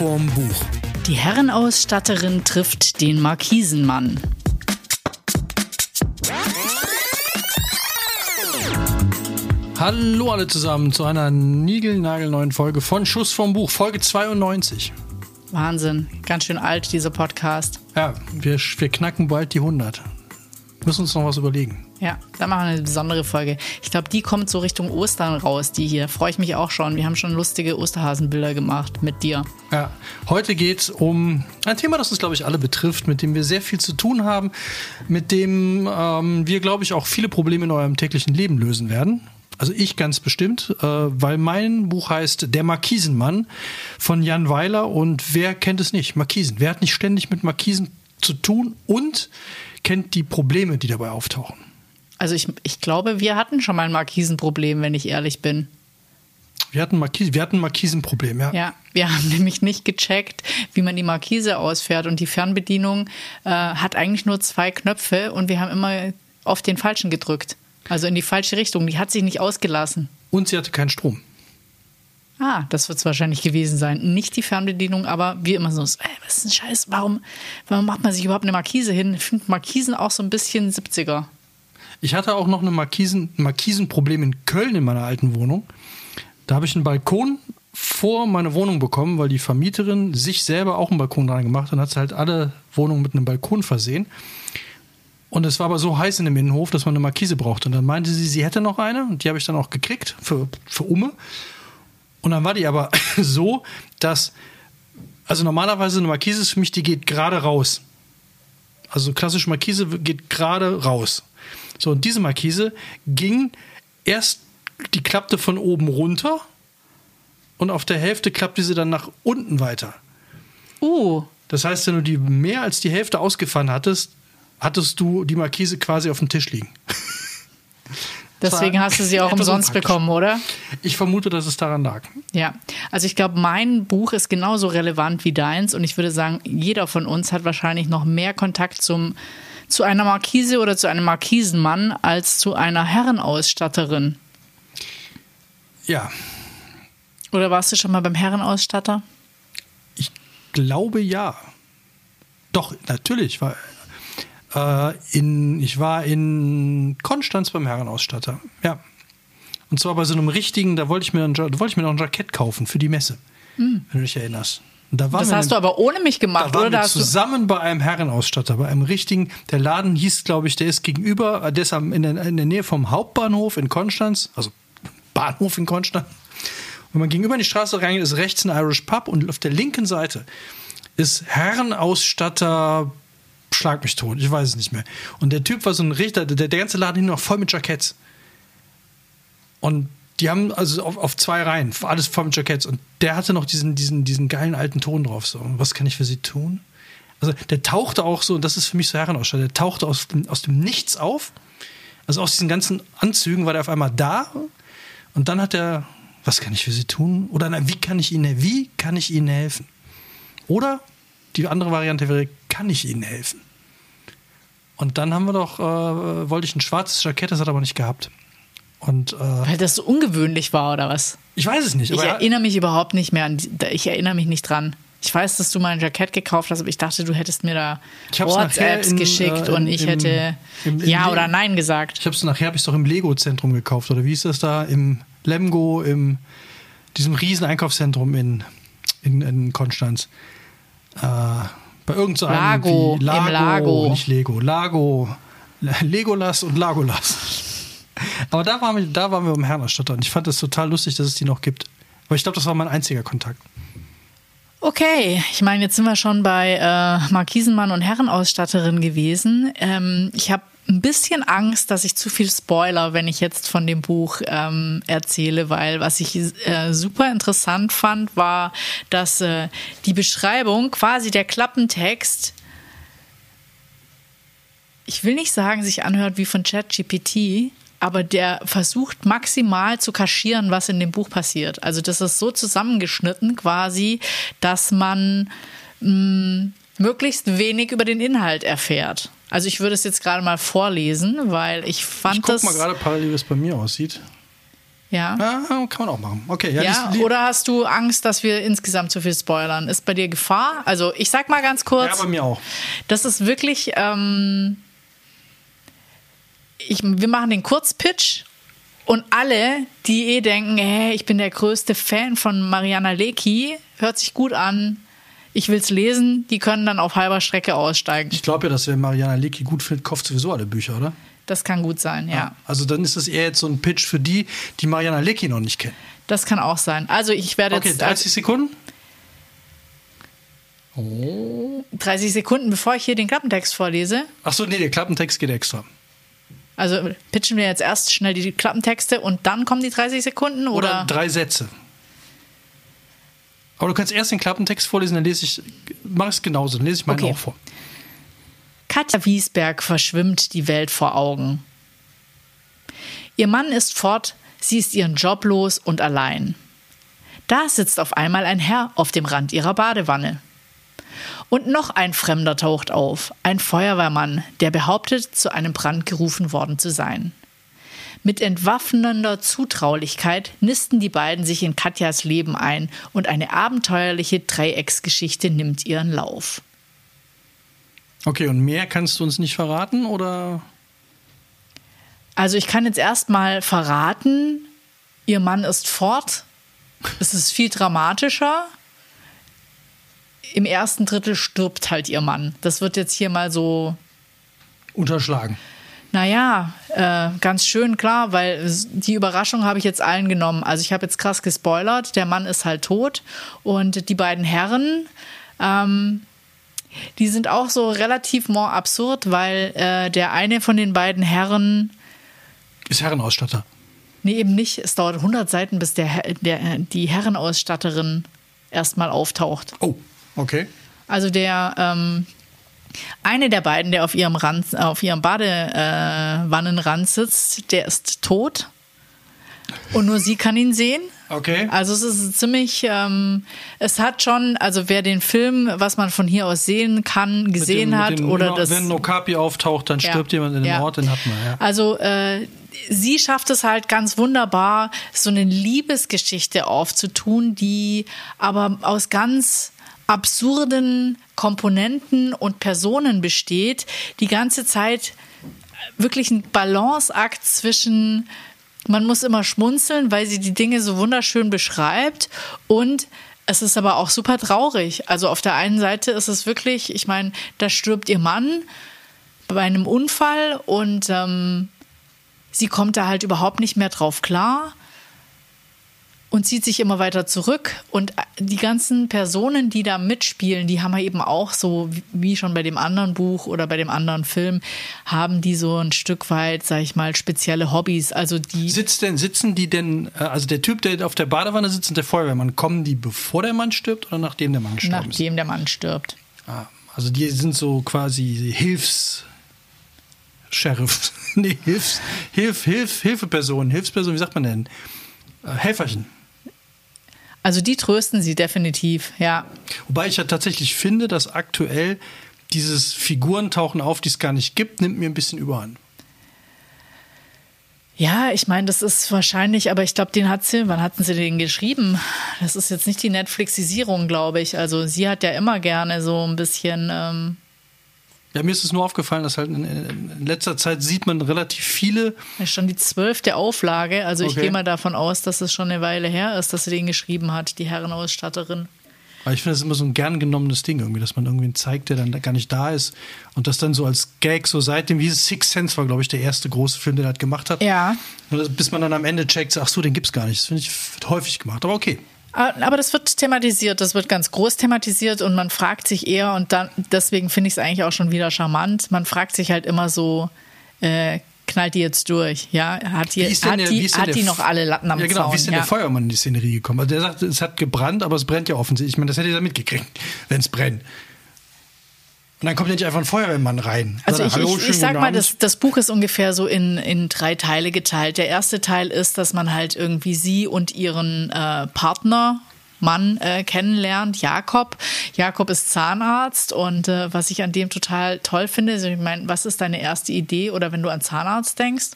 vorm Buch. Die Herrenausstatterin trifft den Markisenmann. Hallo alle zusammen zu einer niegelnagelneuen Folge von Schuss vom Buch, Folge 92. Wahnsinn, ganz schön alt dieser Podcast. Ja, wir, wir knacken bald die 100. Müssen uns noch was überlegen. Ja, da machen wir eine besondere Folge. Ich glaube, die kommt so Richtung Ostern raus, die hier. Freue ich mich auch schon. Wir haben schon lustige Osterhasenbilder gemacht mit dir. Ja, heute geht es um ein Thema, das uns, glaube ich, alle betrifft, mit dem wir sehr viel zu tun haben, mit dem ähm, wir, glaube ich, auch viele Probleme in eurem täglichen Leben lösen werden. Also ich ganz bestimmt, äh, weil mein Buch heißt Der Markisenmann von Jan Weiler und wer kennt es nicht? Markisen. Wer hat nicht ständig mit Markisen zu tun und kennt die Probleme, die dabei auftauchen? Also ich, ich glaube, wir hatten schon mal ein Markisenproblem, wenn ich ehrlich bin. Wir hatten, Markise, wir hatten ein Markisenproblem, ja. Ja, wir haben nämlich nicht gecheckt, wie man die Markise ausfährt. Und die Fernbedienung äh, hat eigentlich nur zwei Knöpfe und wir haben immer auf den falschen gedrückt. Also in die falsche Richtung. Die hat sich nicht ausgelassen. Und sie hatte keinen Strom. Ah, das wird es wahrscheinlich gewesen sein. Nicht die Fernbedienung, aber wie immer so, ey, was ist denn Scheiß? Warum, warum macht man sich überhaupt eine Markise hin? Ich finde Markisen auch so ein bisschen 70er. Ich hatte auch noch eine Markisen, ein Markisenproblem in Köln in meiner alten Wohnung. Da habe ich einen Balkon vor meine Wohnung bekommen, weil die Vermieterin sich selber auch einen Balkon dran gemacht hat und hat halt alle Wohnungen mit einem Balkon versehen. Und es war aber so heiß in dem Innenhof, dass man eine Markise brauchte. Und dann meinte sie, sie hätte noch eine und die habe ich dann auch gekriegt für, für Umme. Und dann war die aber so, dass, also normalerweise eine Markise ist für mich, die geht gerade raus. Also klassische Markise geht gerade raus. So, und diese Markise ging erst, die klappte von oben runter und auf der Hälfte klappte sie dann nach unten weiter. Uh. Das heißt, wenn du die mehr als die Hälfte ausgefahren hattest, hattest du die Markise quasi auf dem Tisch liegen. Deswegen hast du sie auch umsonst bekommen, oder? Ich vermute, dass es daran lag. Ja, also ich glaube, mein Buch ist genauso relevant wie deins und ich würde sagen, jeder von uns hat wahrscheinlich noch mehr Kontakt zum, zu einer Markise oder zu einem Markisenmann als zu einer Herrenausstatterin. Ja. Oder warst du schon mal beim Herrenausstatter? Ich glaube ja. Doch, natürlich. War, äh, in, ich war in Konstanz beim Herrenausstatter. Ja. Und zwar bei so einem richtigen, da wollte ich mir, ein, da wollte ich mir noch ein Jackett kaufen für die Messe. Mhm. Wenn du dich erinnerst. Da das hast du aber ohne mich gemacht, da waren oder? Wir zusammen bei einem Herrenausstatter, bei einem richtigen, der Laden hieß, glaube ich, der ist gegenüber, der ist in der, in der Nähe vom Hauptbahnhof in Konstanz, also Bahnhof in Konstanz. Wenn man gegenüber in die Straße reingeht, ist rechts ein Irish Pub und auf der linken Seite ist Herrenausstatter, schlag mich tot, ich weiß es nicht mehr. Und der Typ war so ein Richter, der, der ganze Laden hing noch voll mit Jacketts. Und die haben also auf, auf zwei Reihen, alles voll mit Jacketts. Und der hatte noch diesen, diesen, diesen geilen alten Ton drauf. So, was kann ich für sie tun? Also der tauchte auch so, und das ist für mich so Herrenausstatter, der tauchte aus dem, aus dem Nichts auf. Also aus diesen ganzen Anzügen war der auf einmal da. Und dann hat er, was kann ich für sie tun? Oder nein, wie kann ich ihnen, wie kann ich ihnen helfen? Oder die andere Variante wäre, kann ich ihnen helfen? Und dann haben wir doch, äh, wollte ich ein schwarzes Jackett, das hat er aber nicht gehabt. Und, äh, Weil das so ungewöhnlich war, oder was? Ich weiß es nicht. Ich erinnere mich überhaupt nicht mehr an, ich erinnere mich nicht dran. Ich weiß, dass du mal ein Jackett gekauft hast, aber ich dachte, du hättest mir da WhatsApps in, geschickt äh, in, und ich im, hätte im, im, Ja oder Nein gesagt. Ich habe es nachher, habe ich es doch im Lego-Zentrum gekauft, oder wie ist das da? Im Lemgo, im diesem riesen Einkaufszentrum in, in, in Konstanz. Äh, bei irgendeinem Lago, Lago, im Lago. Nicht Lego, Lago. Legolas und Lagolas. Aber da waren wir, da waren wir im Herrenausstatter und ich fand es total lustig, dass es die noch gibt. Aber ich glaube, das war mein einziger Kontakt. Okay, ich meine, jetzt sind wir schon bei äh, Markisenmann und Herrenausstatterin gewesen. Ähm, ich habe ein bisschen Angst, dass ich zu viel Spoiler, wenn ich jetzt von dem Buch ähm, erzähle, weil was ich äh, super interessant fand, war, dass äh, die Beschreibung, quasi der Klappentext, ich will nicht sagen, sich anhört wie von ChatGPT, aber der versucht maximal zu kaschieren, was in dem Buch passiert. Also das ist so zusammengeschnitten quasi, dass man mh, mm, möglichst wenig über den Inhalt erfährt. Also ich würde es jetzt gerade mal vorlesen, weil ich fand ich guck das. mal gerade parallel, wie es bei mir aussieht. Ja. Ja, kann man auch machen. Okay, ja. Ja, die- die- oder hast du Angst, dass wir insgesamt zu viel spoilern? Ist bei dir Gefahr? Also ich sag mal ganz kurz. ja, bei mir auch. Das ist wirklich, ähm, ich, wir machen den Kurzpitch und alle, die eh denken, hey, ich bin der größte Fan von Mariana Lecki, hört sich gut an, ich will's lesen, die können dann auf halber Strecke aussteigen. Ich glaube ja, dass wer Mariana Lecki gut findet, kauft sowieso alle Bücher, oder? Das kann gut sein, ja. Also dann ist das eher jetzt so ein Pitch für die, die Mariana Lecki noch nicht kennen. Das kann auch sein. Also ich werde Okay, jetzt 30 Sekunden? 30 Sekunden, bevor ich hier den Klappentext vorlese. Achso, nee, der Klappentext geht extra. Also pitchen wir jetzt erst schnell die Klappentexte und dann kommen die 30 Sekunden Oder, oder? drei Sätze. Aber du kannst erst den Klappentext vorlesen, dann lese ich, mach es genauso, dann lese ich meinen Okay. auch vor. Katja Wiesberg verschwimmt die Welt vor Augen. Ihr Mann ist fort, sie ist ihren Job los und allein. Da sitzt auf einmal ein Herr auf dem Rand ihrer Badewanne. Und noch ein Fremder taucht auf, ein Feuerwehrmann, der behauptet, zu einem Brand gerufen worden zu sein. Mit entwaffnender Zutraulichkeit nisten die beiden sich in Katjas Leben ein und eine abenteuerliche Dreiecksgeschichte nimmt ihren Lauf. Okay, und mehr kannst du uns nicht verraten oder? Also ich kann jetzt erstmal verraten, ihr Mann ist fort. Es ist viel dramatischer. Im ersten Drittel stirbt halt ihr Mann. Das wird jetzt hier mal so, Unterschlagen. naja, äh, ganz schön klar, weil die Überraschung habe ich jetzt allen genommen. Also ich habe jetzt krass gespoilert, der Mann ist halt tot und die beiden Herren, ähm, die sind auch so relativ more absurd, weil äh, der eine von den beiden Herren Ist Herrenausstatter. Nee, eben nicht. Es dauert 100 Seiten, bis der, der, die Herrenausstatterin erstmal auftaucht. Oh, okay. Also der ähm, eine der beiden, der auf ihrem Rand, auf ihrem Badewannenrand sitzt, der ist tot. Und nur sie kann ihn sehen. Okay. Also es ist ziemlich, ähm, es hat schon, also wer den Film, was man von hier aus sehen kann, gesehen dem- hat oder das Wenn Okapi auftaucht, dann Ja. stirbt jemand in dem Ja. Ort, den hat man, ja. Also äh, sie schafft es halt ganz wunderbar, so eine Liebesgeschichte aufzutun, die aber aus ganz absurden Komponenten und Personen besteht, die ganze Zeit wirklich ein Balanceakt zwischen man muss immer schmunzeln, weil sie die Dinge so wunderschön beschreibt und es ist aber auch super traurig. Also auf der einen Seite ist es wirklich, ich meine, da stirbt ihr Mann bei einem Unfall und ähm, sie kommt da halt überhaupt nicht mehr drauf klar und zieht sich immer weiter zurück. Und die ganzen Personen, die da mitspielen, die haben ja eben auch so, wie schon bei dem anderen Buch oder bei dem anderen Film, haben die so ein Stück weit, sag ich mal, spezielle Hobbys. Also die. Sitzt denn, sitzen die denn, äh, also der Typ, der auf der Badewanne sitzt und der Feuerwehrmann, kommen die bevor der Mann stirbt oder nachdem der Mann ist? Nachdem der Mann stirbt. Ah, also die sind so quasi Hilfs. Sheriff. nee, Hilfs. Hilf, Hilf, Hilfepersonen. Hilfspersonen, wie sagt man denn? Äh, Helferchen. Also die trösten sie definitiv, ja. Wobei ich ja tatsächlich finde, dass aktuell dieses Figurentauchen auf, die es gar nicht gibt, nimmt mir ein bisschen überhand. Ja, ich meine, das ist wahrscheinlich, aber ich glaube, den hat sie, wann hatten sie den geschrieben? Das ist jetzt nicht die Netflixisierung, glaube ich. Also sie hat ja immer gerne so ein bisschen. Ähm, Ja, mir ist es nur aufgefallen, dass halt in, in letzter Zeit sieht man relativ viele. das ist schon die zwölfte Auflage. Also ich Okay. gehe mal davon aus, dass es schon eine Weile her ist, dass sie den geschrieben hat, die Herrenausstatterin. Weil ich finde, das ist immer so ein gern genommenes Ding irgendwie, dass man irgendwen zeigt, der dann gar nicht da ist. Und das dann so als Gag, so seitdem, wie Six Sense war, glaube ich, der erste große Film, den er halt gemacht hat. Ja. Das, bis man dann am Ende checkt, ach so, den gibt's gar nicht. Das finde ich wird häufig gemacht. Aber okay. Ah, Aber das wird thematisiert, das wird ganz groß thematisiert und man fragt sich eher, und dann, deswegen finde ich es eigentlich auch schon wieder charmant, man fragt sich halt immer so, äh, knallt die jetzt durch? Ja, hat die, hat der- die, hat die noch alle Latten am Ja, genau. Zaun? Wie ist denn der Feuermann in die Szenerie gekommen? Also der sagt, es hat gebrannt, aber es brennt ja offensichtlich. Ich meine, das hätte er mitgekriegt, wenn es brennt. Und dann kommt ja nicht einfach ein Feuerwehrmann rein. Also ich, Hallo, ich, ich sag mal, das, das Buch ist ungefähr so in, in drei Teile geteilt. Der erste Teil ist, dass man halt irgendwie sie und ihren äh, Partner Mann äh, kennenlernt, Jakob. Jakob ist Zahnarzt und äh, was ich an dem total toll finde, also ich meine, was ist deine erste Idee oder wenn du an Zahnarzt denkst?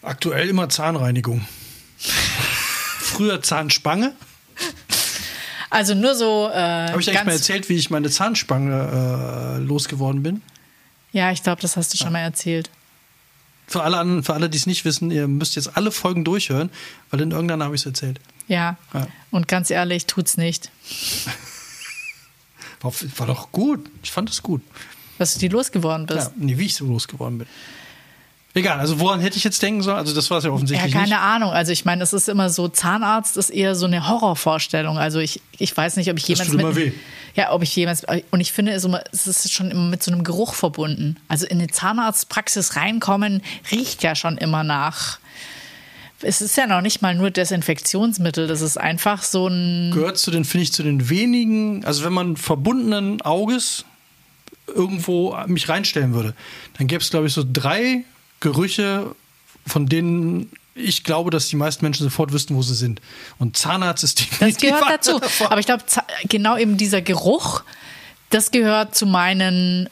Aktuell immer Zahnreinigung. Früher Zahnspange. Also nur so. Äh, Habe ich eigentlich mal erzählt, wie ich meine Zahnspange äh, losgeworden bin? Ja, ich glaube, das hast du schon mal erzählt. Für alle, für alle, die es nicht wissen, ihr müsst jetzt alle Folgen durchhören, weil in irgendeiner habe ich es erzählt. Ja. Ja. Und ganz ehrlich, tut's nicht. War, war doch gut. Ich fand es gut. Dass du die losgeworden bist. Ja, nee, wie ich so losgeworden bin. Egal, also woran hätte ich jetzt denken sollen? Also das war es ja Ja, offensichtlich keine nicht. Ahnung. Also ich meine, es ist immer so, Zahnarzt ist eher so eine Horrorvorstellung. Also ich, ich weiß nicht, ob ich jemals tut immer mit, weh. Ja, ob ich jemals und ich finde, es ist immer- es ist schon immer mit so einem Geruch verbunden. Also in eine Zahnarztpraxis reinkommen riecht ja schon immer nach. Es ist ja noch nicht mal nur Desinfektionsmittel, das ist einfach so ein Gehört zu den, finde ich, zu den wenigen, also wenn man verbundenen Auges irgendwo mich reinstellen würde, dann gäbe es, glaube ich, so drei Gerüche, von denen ich glaube, dass die meisten Menschen sofort wüssten, wo sie sind. Und Zahnarzt ist Das definitiv gehört dazu. davon. Aber ich glaube, genau eben dieser Geruch, das gehört zu meinen,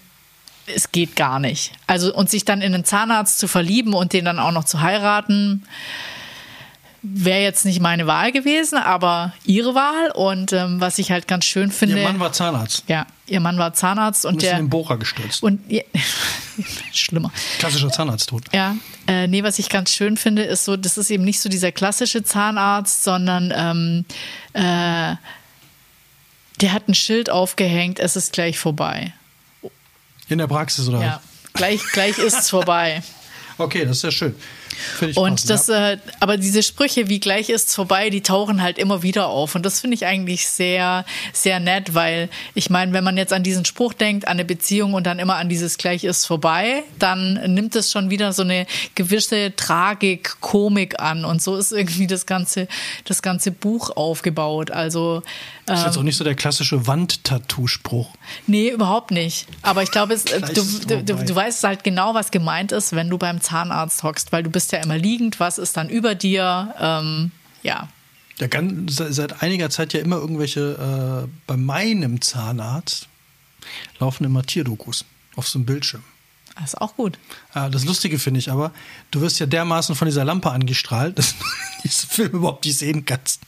es geht gar nicht. Also, und sich dann in einen Zahnarzt zu verlieben und den dann auch noch zu heiraten, wäre jetzt nicht meine Wahl gewesen, aber ihre Wahl. Und ähm, was ich halt ganz schön finde. Ihr Mann war Zahnarzt ja, ihr Mann war Zahnarzt und und ist in der. den Bohrer gestürzt. Und ja, schlimmer. Klassischer Zahnarzttod. Ja, äh, nee, was ich ganz schön finde, ist so, das ist eben nicht so dieser klassische Zahnarzt, sondern ähm, äh, der hat ein Schild aufgehängt, es ist gleich vorbei. In der Praxis, oder? Ja, gleich, gleich ist's vorbei. Okay, das ist ja schön. Ich Und passend, das, ja. äh, aber diese Sprüche, wie gleich ist's vorbei, die tauchen halt immer wieder auf. Und das finde ich eigentlich sehr, sehr nett, weil ich meine, wenn man jetzt an diesen Spruch denkt, an eine Beziehung und dann immer an dieses gleich ist vorbei, dann nimmt es schon wieder so eine gewisse Tragik, Komik an. Und so ist irgendwie das ganze, das ganze Buch aufgebaut. Also, ist ähm, jetzt auch nicht so der klassische Wandtattoo-Spruch. Nee, überhaupt nicht. Aber ich glaube, es, äh, du, ist du, du, weißt halt genau, was gemeint ist, wenn du beim Zahnarzt hockst, weil du bist ja immer liegend, was ist dann über dir? Ähm, ja. Ja, ganz, se- seit einiger Zeit ja immer irgendwelche, äh, bei meinem Zahnarzt laufen immer Tierdokus auf so einem Bildschirm. Das ist auch gut. Äh, das Lustige finde ich aber, du wirst ja dermaßen von dieser Lampe angestrahlt, dass du diesen Film überhaupt nicht sehen kannst.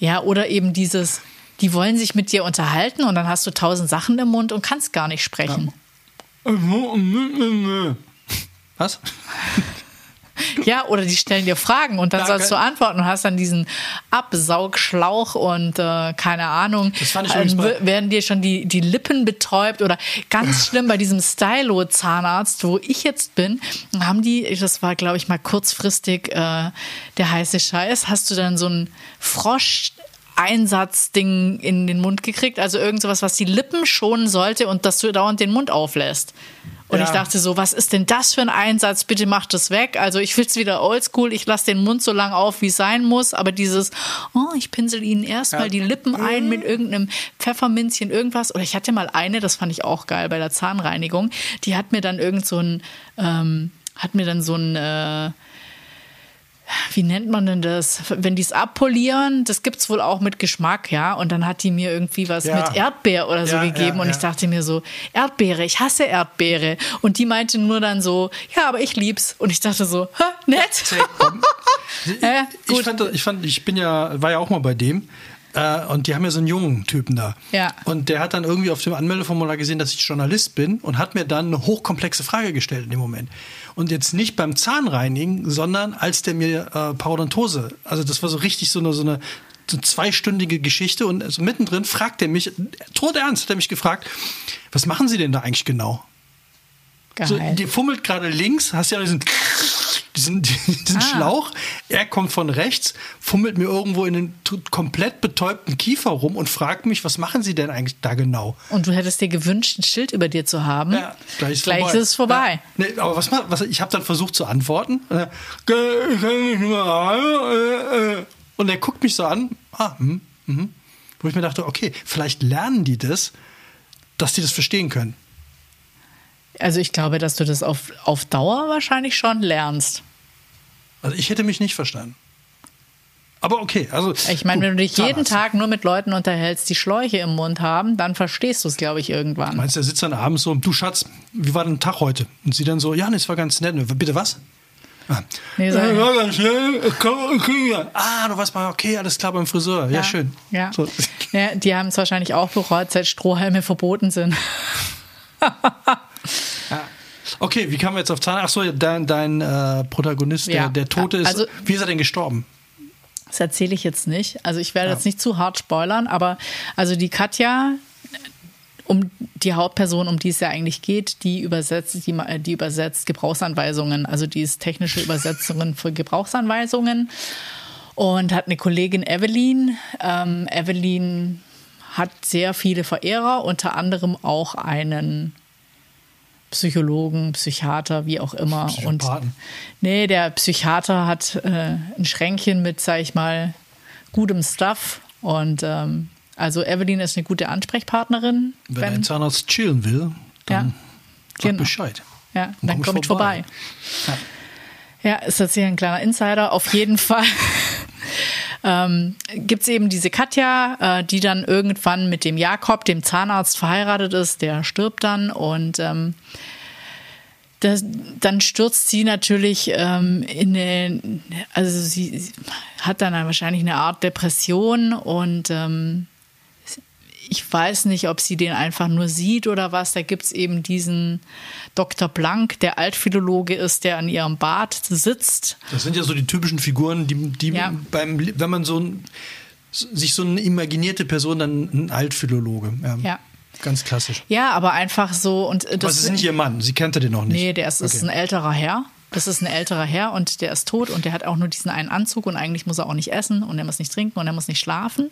Ja, oder eben dieses, die wollen sich mit dir unterhalten und dann hast du tausend Sachen im Mund und kannst gar nicht sprechen. Was? Ja, oder die stellen dir Fragen und dann Danke. sollst du antworten und hast dann diesen Absaugschlauch und äh, keine Ahnung. Das fand ich w- werden dir schon die, die Lippen betäubt oder ganz schlimm bei diesem Stylo-Zahnarzt, wo ich jetzt bin, haben die, das war glaube ich mal kurzfristig äh, der heiße Scheiß, hast du dann so ein Frosch Einsatzding in den Mund gekriegt, also irgend sowas, was die Lippen schonen sollte und dass du dauernd den Mund auflässt. Und Ja. ich dachte so, was ist denn das für ein Einsatz? Bitte mach das weg. Also ich will's wieder oldschool. Ich lasse den Mund so lang auf, wie es sein muss. Aber dieses, oh, ich pinsel ihnen erstmal Ja. die Lippen ein mit irgendeinem Pfefferminzchen, irgendwas. Oder ich hatte mal eine, das fand ich auch geil bei der Zahnreinigung. Die hat mir dann irgend so ein, ähm, hat mir dann so ein, äh, wie nennt man denn das? Wenn die es abpolieren, das gibt's wohl auch mit Geschmack, ja. Und dann hat die mir irgendwie was Ja. mit Erdbeer oder so Ja, gegeben. ja, und ich dachte mir so, Erdbeere, ich hasse Erdbeere. Und die meinte nur dann so, ja, aber ich lieb's. Und ich dachte so, hä, nett. Ja, ich, fand, ich fand, ich bin ja, war ja auch mal bei dem. Äh, und die haben ja so einen jungen Typen da. Ja. Und der hat dann irgendwie auf dem Anmeldeformular gesehen, dass ich Journalist bin und hat mir dann eine hochkomplexe Frage gestellt in dem Moment. Und jetzt nicht beim Zahnreinigen, sondern als der mir äh, Parodontose, also das war so richtig so eine, so eine so zweistündige Geschichte und also mittendrin fragt er mich, todernst hat er mich gefragt, was machen Sie denn da eigentlich genau? So, Geil. die fummelt gerade links, hast ja diesen, diesen, diesen Ah. Schlauch. Er kommt von rechts, fummelt mir irgendwo in den komplett betäubten Kiefer rum und fragt mich, was machen Sie denn eigentlich da genau? Und du hättest dir gewünscht, ein Schild über dir zu haben. gleich ist Gleich vorbei. ist es vorbei. Ja, nee, aber was, was ich habe dann versucht zu antworten. Und er, "Ge- ich kann nicht mehr haben, äh, äh." Und er guckt mich so an, ah, hm, hm, wo ich mir dachte, okay, vielleicht lernen die das, dass die das verstehen können. Also ich glaube, dass du das auf, auf Dauer wahrscheinlich schon lernst. Also ich hätte mich nicht verstanden. Aber okay, also Ich meine, wenn du dich jeden. Tag nur mit Leuten unterhältst, die Schläuche im Mund haben, dann verstehst du es, glaube ich, irgendwann. Meinst du, er sitzt dann abends so, du Schatz, wie war dein Tag heute? Und sie dann so, ja, nee, es war ganz nett. Bitte was? Ah, Nee, so- ja, ganz schnell. Ah, du warst mal, okay, alles klar beim Friseur. Ja, schön. Ja. So. ja die haben es wahrscheinlich auch bereut, seit Strohhalme verboten sind. Okay, wie kamen wir jetzt auf Zahn? Achso, dein, dein äh, Protagonist, Ja. der, der Tote ist. Also- wie ist er denn gestorben? Das erzähle ich jetzt nicht. Also ich werde Ja. jetzt nicht zu hart spoilern, aber also die Katja, um die Hauptperson, um die es ja eigentlich geht, die übersetzt, die, die übersetzt Gebrauchsanweisungen. Also die ist technische Übersetzerin für Gebrauchsanweisungen und hat eine Kollegin Evelyn. Ähm, Evelyn hat sehr viele Verehrer, unter anderem auch einen Psychologen, Psychiater, wie auch immer. Und nee, der Psychiater hat äh, ein Schränkchen mit, sag ich mal, gutem Stuff. Und ähm, also Evelyn ist eine gute Ansprechpartnerin. Wenn, ein Zahnarzt chillen will, dann Ja, sag genau. Bescheid. Ja, Dann dann komm komme ich ich vorbei. Ja, ist jetzt hier ein kleiner Insider. Auf jeden Fall ähm, gibt es eben diese Katja, äh, die dann irgendwann mit dem Jakob, dem Zahnarzt, verheiratet ist. Der stirbt dann und ähm, das, dann stürzt sie natürlich ähm, in eine, also sie, sie hat dann wahrscheinlich eine Art Depression und ähm, ich weiß nicht, ob sie den einfach nur sieht oder was. Da gibt es eben diesen Dr. Blank, der Altphilologe ist, der an ihrem Bad sitzt. Das sind ja so die typischen Figuren, die, die Ja. beim, wenn man so ein, sich so eine imaginierte Person, dann ein Altphilologe. Ja. Ja. Ganz klassisch. Ja, aber einfach so. Und äh, Aber das es ist nicht ihr Mann, sie kannte den noch nicht. Nee, der ist, ist Okay. ein älterer Herr. Das ist ein älterer Herr und der ist tot und der hat auch nur diesen einen Anzug und eigentlich muss er auch nicht essen und er muss nicht trinken und er muss nicht schlafen.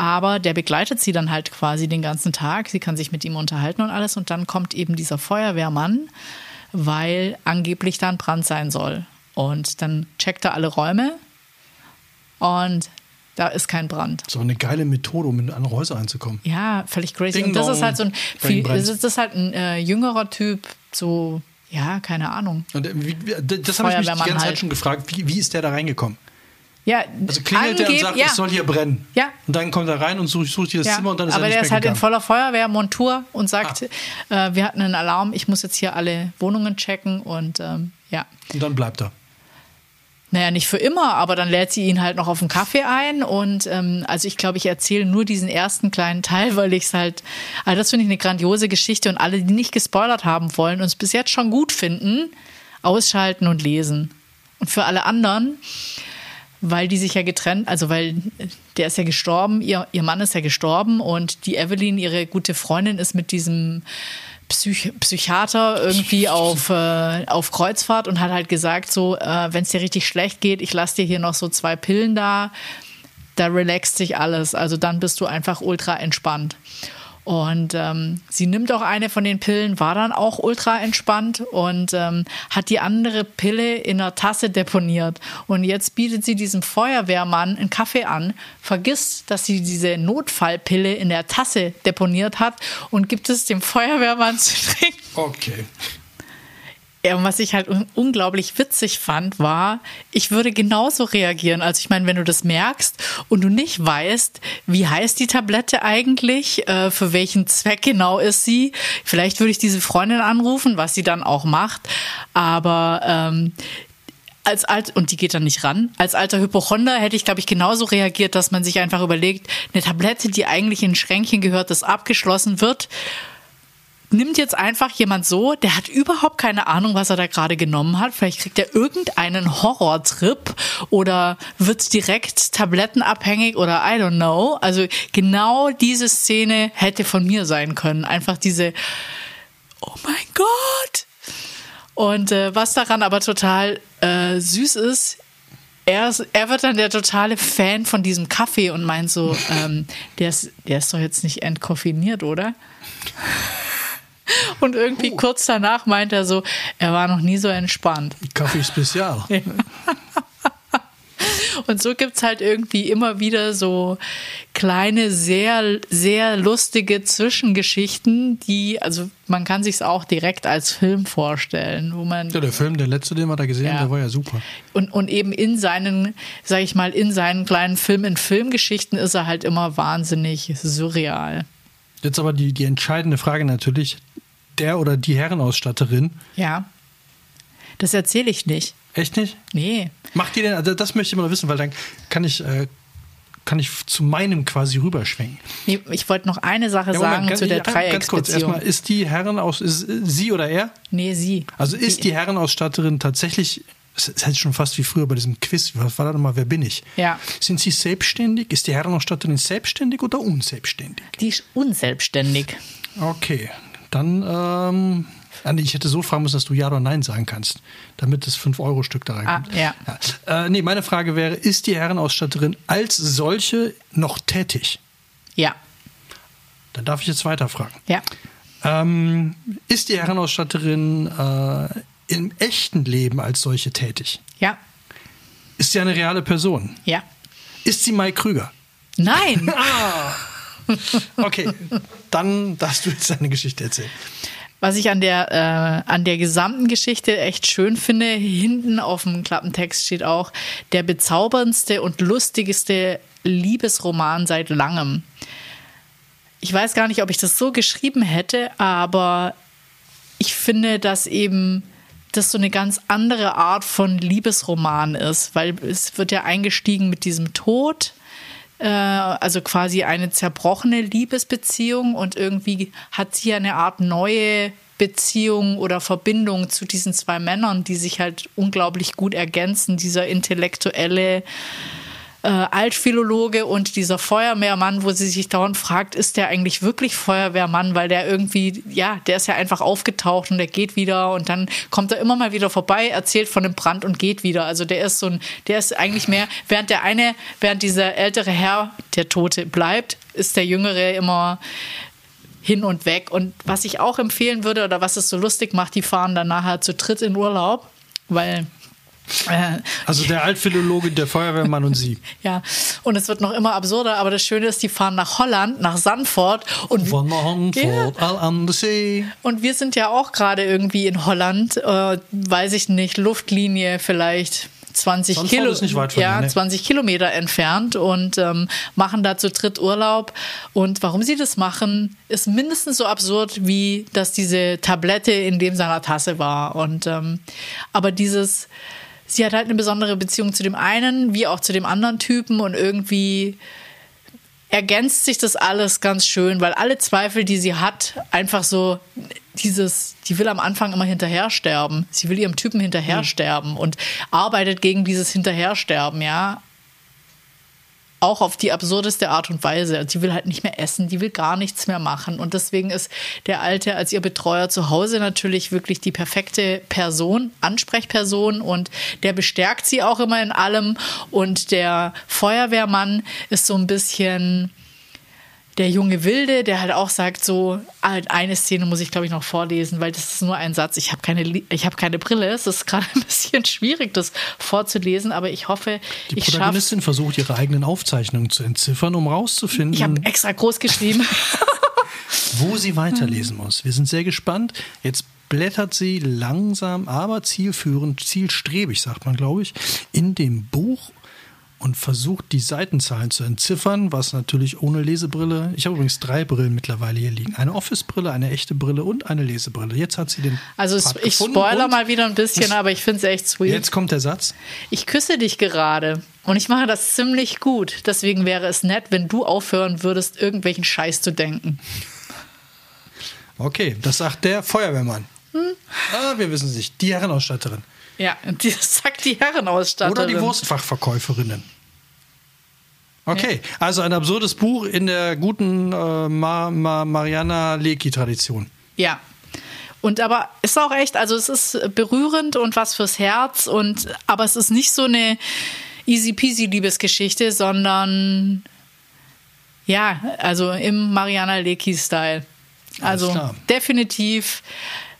Aber der begleitet sie dann halt quasi den ganzen Tag. Sie kann sich mit ihm unterhalten und alles und dann kommt eben dieser Feuerwehrmann, weil angeblich da ein Brand sein soll. Und dann checkt er alle Räume und da ist kein Brand. So eine geile Methode, um in andere Häuser einzukommen. Ja, völlig crazy. Ding und das ist halt so ein, viel, das ist halt ein äh, jüngerer Typ, so, ja, keine Ahnung. Und äh, wie, das habe ich mich die Feuerwehrmann ganze Zeit halt. schon gefragt. Wie, wie ist der da reingekommen? Ja, Also klingelt der und angeb- sagt, ja. es soll hier brennen. Ja. Und dann kommt er rein und sucht, sucht hier das Ja, Zimmer und dann ist aber er nicht der ist halt in gegangen. voller Feuerwehrmontur und sagt, Ah. äh, wir hatten einen Alarm, ich muss jetzt hier alle Wohnungen checken und ähm, ja. Und dann bleibt er. Naja, nicht für immer, aber dann lädt sie ihn halt noch auf einen Kaffee ein und ähm, also ich glaube, ich erzähle nur diesen ersten kleinen Teil, weil ich es halt, also das finde ich eine grandiose Geschichte und alle, die nicht gespoilert haben wollen und es bis jetzt schon gut finden, ausschalten und lesen. Und für alle anderen, weil die sich ja getrennt, also weil der ist ja gestorben, ihr, ihr Mann ist ja gestorben und die Evelyn, ihre gute Freundin, ist mit diesem Psych Psychiater irgendwie auf, äh, auf Kreuzfahrt und hat halt gesagt, so, äh, wenn es dir richtig schlecht geht, ich lasse dir hier noch so zwei Pillen da, da relaxt sich alles. Also dann bist du einfach ultra entspannt. Und ähm, sie nimmt auch eine von den Pillen, war dann auch ultra entspannt und ähm, hat die andere Pille in einer Tasse deponiert. Und jetzt bietet sie diesem Feuerwehrmann einen Kaffee an, vergisst, dass sie diese Notfallpille in der Tasse deponiert hat und gibt es dem Feuerwehrmann zu trinken. Okay. Ja, und was ich halt un unglaublich witzig fand, war, ich würde genauso reagieren. Also ich meine, wenn du das merkst und du nicht weißt, wie heißt die Tablette eigentlich, äh, für welchen Zweck genau ist sie, vielleicht würde ich diese Freundin anrufen, was sie dann auch macht. Aber ähm, als alt und die geht dann nicht ran. Als alter Hypochonder hätte ich, glaube ich, genauso reagiert, dass man sich einfach überlegt, eine Tablette, die eigentlich in ein Schränkchen gehört, das abgeschlossen wird, nimmt jetzt einfach jemand so, der hat überhaupt keine Ahnung, was er da gerade genommen hat. Vielleicht kriegt er irgendeinen Horrortrip oder wird direkt tablettenabhängig oder I don't know. Also genau diese Szene hätte von mir sein können. Einfach diese, oh mein Gott. Und äh, was daran aber total äh, süß ist, er, ist, er wird dann der totale Fan von diesem Kaffee und meint so, ähm, der, ist, der ist doch jetzt nicht entkoffiniert, oder? Und irgendwie kurz danach meint er so, er war noch nie so entspannt. Kaffee Spezial. Und so gibt's halt irgendwie immer wieder so kleine, sehr, sehr lustige Zwischengeschichten, die, also man kann sich's auch direkt als Film vorstellen, wo man Ja, der Film, der letzte, den wir da gesehen haben, Ja. der war ja super. und, und eben in seinen, sag ich mal, in seinen kleinen Film in Filmgeschichten ist er halt immer wahnsinnig surreal. Jetzt aber die, die entscheidende Frage natürlich, der oder die Herrenausstatterin, Ja. Das erzähle ich nicht. Echt nicht? Nee. Macht ihr denn, also das möchte ich mal wissen, weil dann kann ich, äh, kann ich zu meinem quasi rüberschwenken. nee ich wollte noch eine Sache Ja, sagen Moment, zu der ja, Ganz kurz, Dreiecksbeziehung. erstmal, ist die Herren aus, ist äh, sie oder er? Nee, sie. Also ist die Herrenausstatterin tatsächlich, es ist halt schon fast wie früher bei diesem Quiz, was war da nochmal, wer bin ich? Ja. Sind sie selbstständig? Ist die Herrenausstatterin selbstständig oder unselbstständig? Die ist unselbstständig. Okay, dann, ähm, ah, nee, ich hätte so fragen müssen, dass du Ja oder Nein sagen kannst, damit das 5-Euro-Stück da reinkommt. Ah, ja. ja. Äh, nee, meine Frage wäre, ist die Herrenausstatterin als solche noch tätig? Ja. Dann darf ich jetzt weiterfragen. Ja. Ähm, ist die Herrenausstatterin äh, im echten Leben als solche tätig? Ja. Ist sie eine reale Person? Ja. Ist sie Mike Krüger? Nein. Okay, dann darfst du jetzt deine Geschichte erzählen. Was ich an der, äh, an der gesamten Geschichte echt schön finde, hinten auf dem Klappentext steht auch, der bezauberndste und lustigste Liebesroman seit langem. Ich weiß gar nicht, ob ich das so geschrieben hätte, aber ich finde, dass eben das so eine ganz andere Art von Liebesroman ist, weil es wird ja eingestiegen mit diesem Tod äh, also quasi eine zerbrochene Liebesbeziehung und irgendwie hat sie eine Art neue Beziehung oder Verbindung zu diesen zwei Männern, die sich halt unglaublich gut ergänzen. Dieser intellektuelle äh, Altphilologe und dieser Feuerwehrmann, wo sie sich dauernd fragt, ist der eigentlich wirklich Feuerwehrmann, weil der irgendwie, ja, der ist ja einfach aufgetaucht und der geht wieder und dann kommt er immer mal wieder vorbei, erzählt von dem Brand und geht wieder. Also der ist so ein, der ist eigentlich mehr, während der eine, während dieser ältere Herr, der Tote bleibt, ist der Jüngere immer hin und weg. Und was ich auch empfehlen würde oder was es so lustig macht, die fahren dann nachher zu dritt in Urlaub, weil Also der Altphilologe, der Feuerwehrmann und sie. ja, und es wird noch immer absurder, aber das Schöne ist, die fahren nach Holland, nach Sandford und, Von Antwort all an der See. und wir sind ja auch gerade irgendwie in Holland, äh, weiß ich nicht, Luftlinie vielleicht 20 Sandford Kilo, nicht weit von ja, hier, ne? 20 Kilometer entfernt und ähm, machen da zu dritt Urlaub. Und warum sie das machen, ist mindestens so absurd, wie dass diese Tablette in dem seiner Tasse war. Und ähm, aber dieses sie hat halt eine besondere Beziehung zu dem einen, wie auch zu dem anderen Typen und irgendwie ergänzt sich das alles ganz schön, weil alle Zweifel, die sie hat, einfach so dieses, die will am Anfang immer hinterher sterben. Sie will ihrem Typen hinterher sterben und arbeitet gegen dieses Hinterhersterben, ja. Auch auf die absurdeste Art und Weise. Die will halt nicht mehr essen, die will gar nichts mehr machen. Und deswegen ist der Alte als ihr Betreuer zu Hause natürlich wirklich die perfekte Person, Ansprechperson. Und der bestärkt sie auch immer in allem. Und der Feuerwehrmann ist so ein bisschen der junge Wilde, der halt auch sagt so, halt eine Szene muss ich glaube ich noch vorlesen, weil das ist nur ein Satz. Ich habe keine, ich habe keine Brille. Es ist gerade ein bisschen schwierig, das vorzulesen, aber ich hoffe, Die ich schaffe. Protagonistin versucht, ihre eigenen Aufzeichnungen zu entziffern, um Ich habe rauszufinden, extra groß geschrieben. wo sie weiterlesen muss. Wir sind sehr gespannt. Jetzt blättert sie langsam, aber zielführend, zielstrebig, sagt man, glaube ich, in dem Buch und versucht, die Seitenzahlen zu entziffern, was natürlich ohne Lesebrille. Ich habe übrigens drei Brillen mittlerweile hier liegen. Eine Office-Brille, eine echte Brille und eine Lesebrille. Jetzt hat sie den. Also Part ich spoiler mal wieder ein bisschen, aber ich finde es echt sweet. Jetzt kommt der Satz. Ich küsse dich gerade und ich mache das ziemlich gut. Deswegen wäre es nett, wenn du aufhören würdest, irgendwelchen Scheiß zu denken. Okay, das sagt der Feuerwehrmann. Hm? Ah, wir wissen es nicht. Die Herrenausstatterin. Ja, und die sagt die Herrenausstatterin. Oder die Wurstfachverkäuferinnen. Okay, also ein absurdes Buch in der guten äh, Ma Ma Mariana Leki-Tradition. Ja. Und aber ist auch echt, also es ist berührend und was fürs Herz und aber es ist nicht so eine easy peasy Liebesgeschichte, sondern ja, also im Mariana Leki Style. Also definitiv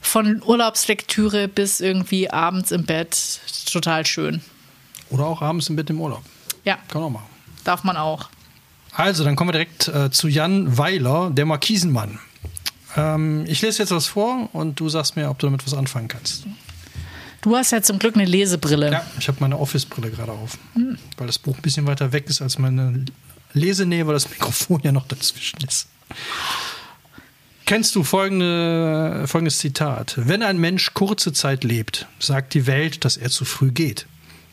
von Urlaubslektüre bis irgendwie abends im Bett total schön. Oder auch abends im Bett im Urlaub. Ja, Kann auch machen. darf man auch. Also, dann kommen wir direkt äh, zu Jan Weiler, der Markisenmann. Ähm, ich lese jetzt was vor und du sagst mir, ob du damit was anfangen kannst. Du hast ja zum Glück eine Lesebrille. Ja, ich habe meine Office-Brille gerade auf, weil das Buch ein bisschen weiter weg ist als meine Lesenähe, weil das Mikrofon ja noch dazwischen ist. Kennst du folgende, folgendes Zitat? Wenn ein Mensch kurze Zeit lebt, sagt die Welt, dass er zu früh geht.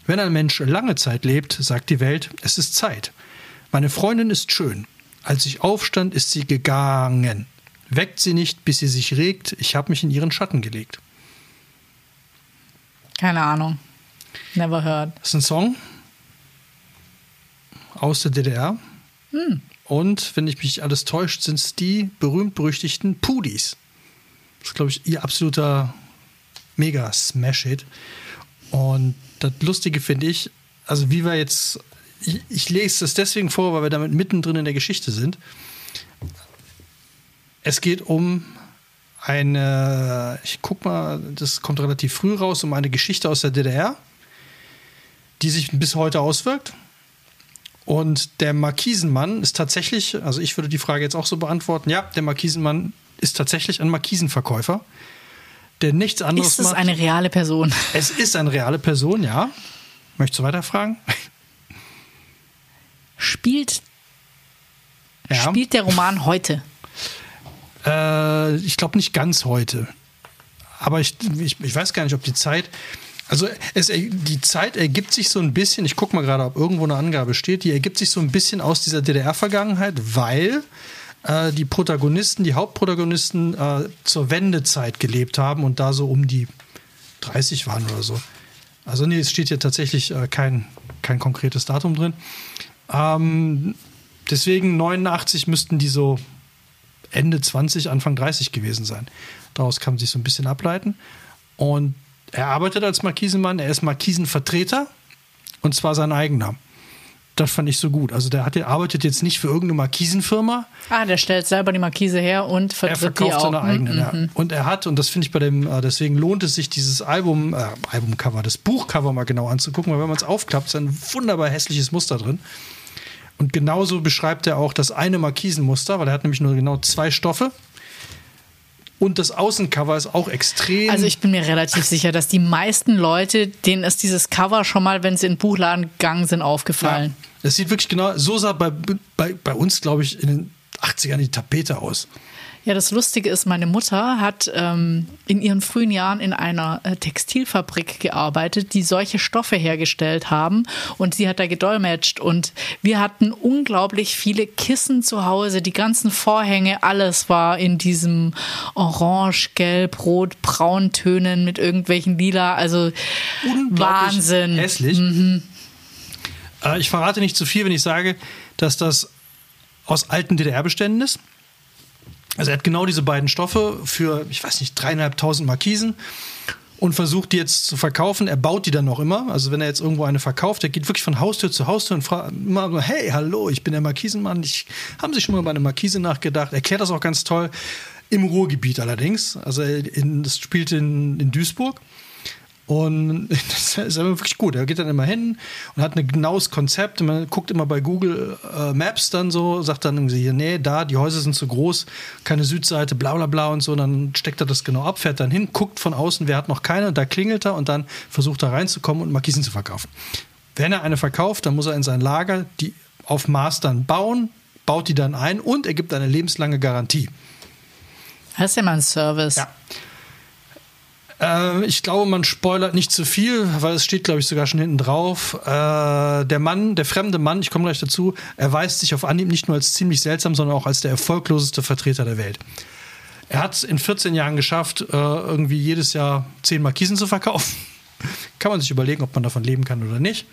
Wenn ein Mensch lange Zeit lebt, sagt die Welt, es ist Zeit. Meine Freundin ist schön. Als ich aufstand, ist sie gegangen. Weckt sie nicht, bis sie sich regt. Ich habe mich in ihren Schatten gelegt. Keine Ahnung. Never heard. Das ist ein Song aus der DDR. Hm. Und wenn ich mich alles täuscht, sind es die berühmt-berüchtigten Pudis. Das ist, glaube ich, ihr absoluter Mega-Smash-Hit. Und das Lustige finde ich, also wie wir jetzt, ich, ich, lese das deswegen vor, weil wir damit mittendrin in der Geschichte sind. Es geht um eine, ich guck mal, das kommt relativ früh raus, um eine Geschichte aus der DDR, die sich bis heute auswirkt. Und der Markisenmann ist tatsächlich, also ich würde die Frage jetzt auch so beantworten, ja, der Markisenmann ist tatsächlich ein Markisenverkäufer der nichts anderes macht. Ist es macht. eine reale Person? Es ist eine reale Person, ja. Möchtest du weiterfragen? Spielt, ja. spielt der Roman heute? Äh, ich glaube nicht ganz heute. Aber ich, ich, ich weiß gar nicht, ob die Zeit. Also es, die Zeit ergibt sich so ein bisschen, ich gucke mal gerade, ob irgendwo eine Angabe steht, die ergibt sich so ein bisschen aus dieser DDR-Vergangenheit, weil äh, die Protagonisten, die Hauptprotagonisten äh, zur Wendezeit gelebt haben und da so um die 30 waren oder so. Also nee, es steht hier tatsächlich äh, kein, kein konkretes Datum drin. Ähm, deswegen 89 müssten die so Ende 20, Anfang 30 gewesen sein. Daraus kann man sich so ein bisschen ableiten. Und er arbeitet als Markisenmann, er ist Markisenvertreter und zwar sein eigener das fand ich so gut. Also der, hat, arbeitet jetzt nicht für irgendeine Markisenfirma. Ah, der stellt selber die Markise her und vertritt er verkauft die auch. seine eigenen. Mhm. Ja. Und er hat, und das finde ich bei dem, äh, deswegen lohnt es sich, dieses Album, äh, Albumcover, das Buchcover mal genau anzugucken, weil wenn man es aufklappt, ist ein wunderbar hässliches Muster drin. Und genauso beschreibt er auch das eine Markisenmuster, weil er hat nämlich nur genau zwei Stoffe. Und das Außencover ist auch extrem. Also ich bin mir relativ sicher, dass die meisten Leute, denen ist dieses Cover schon mal, wenn sie in den Buchladen gegangen sind, aufgefallen. Ja, das sieht wirklich genau, so sah bei, bei, bei uns, glaube ich, in den 80ern die Tapete aus. Ja, das Lustige ist, meine Mutter hat ähm, in ihren frühen Jahren in einer äh, Textilfabrik gearbeitet, die solche Stoffe hergestellt haben und sie hat da gedolmetscht und wir hatten unglaublich viele Kissen zu Hause, die ganzen Vorhänge, alles war in diesem Orange, Gelb, Rot, Brauntönen mit irgendwelchen Lila, also Wahnsinn. Hässlich. Mhm. Äh, ich verrate nicht zu viel, wenn ich sage, dass das aus alten DDR-Beständen ist. Also er hat genau diese beiden Stoffe für, ich weiß nicht, dreieinhalbtausend Markisen und versucht die jetzt zu verkaufen. Er baut die dann noch immer. Also wenn er jetzt irgendwo eine verkauft, er geht wirklich von Haustür zu Haustür und fragt immer so, hey, hallo, ich bin der Markisenmann. Ich, haben Sie schon mal bei einer Markise nachgedacht? Erklärt das auch ganz toll. Im Ruhrgebiet allerdings. Also in, das spielt in, in Duisburg. Und das ist aber wirklich gut. Er geht dann immer hin und hat ein genaues Konzept. Man guckt immer bei Google äh, Maps dann so, sagt dann irgendwie, nee, da, die Häuser sind zu groß, keine Südseite, bla bla bla und so. Und dann steckt er das genau ab, fährt dann hin, guckt von außen, wer hat noch keine, und da klingelt er und dann versucht er reinzukommen und Markisen zu verkaufen. Wenn er eine verkauft, dann muss er in sein Lager die auf Maß dann bauen, baut die dann ein und er gibt eine lebenslange Garantie. Das ist ja mal ein Service. Ja. Äh, ich glaube, man spoilert nicht zu viel, weil es steht, glaube ich, sogar schon hinten drauf. Äh, der Mann, der fremde Mann, ich komme gleich dazu, erweist sich auf Anhieb nicht nur als ziemlich seltsam, sondern auch als der erfolgloseste Vertreter der Welt. Er hat es in 14 Jahren geschafft, äh, irgendwie jedes Jahr 10 Markisen zu verkaufen. kann man sich überlegen, ob man davon leben kann oder nicht.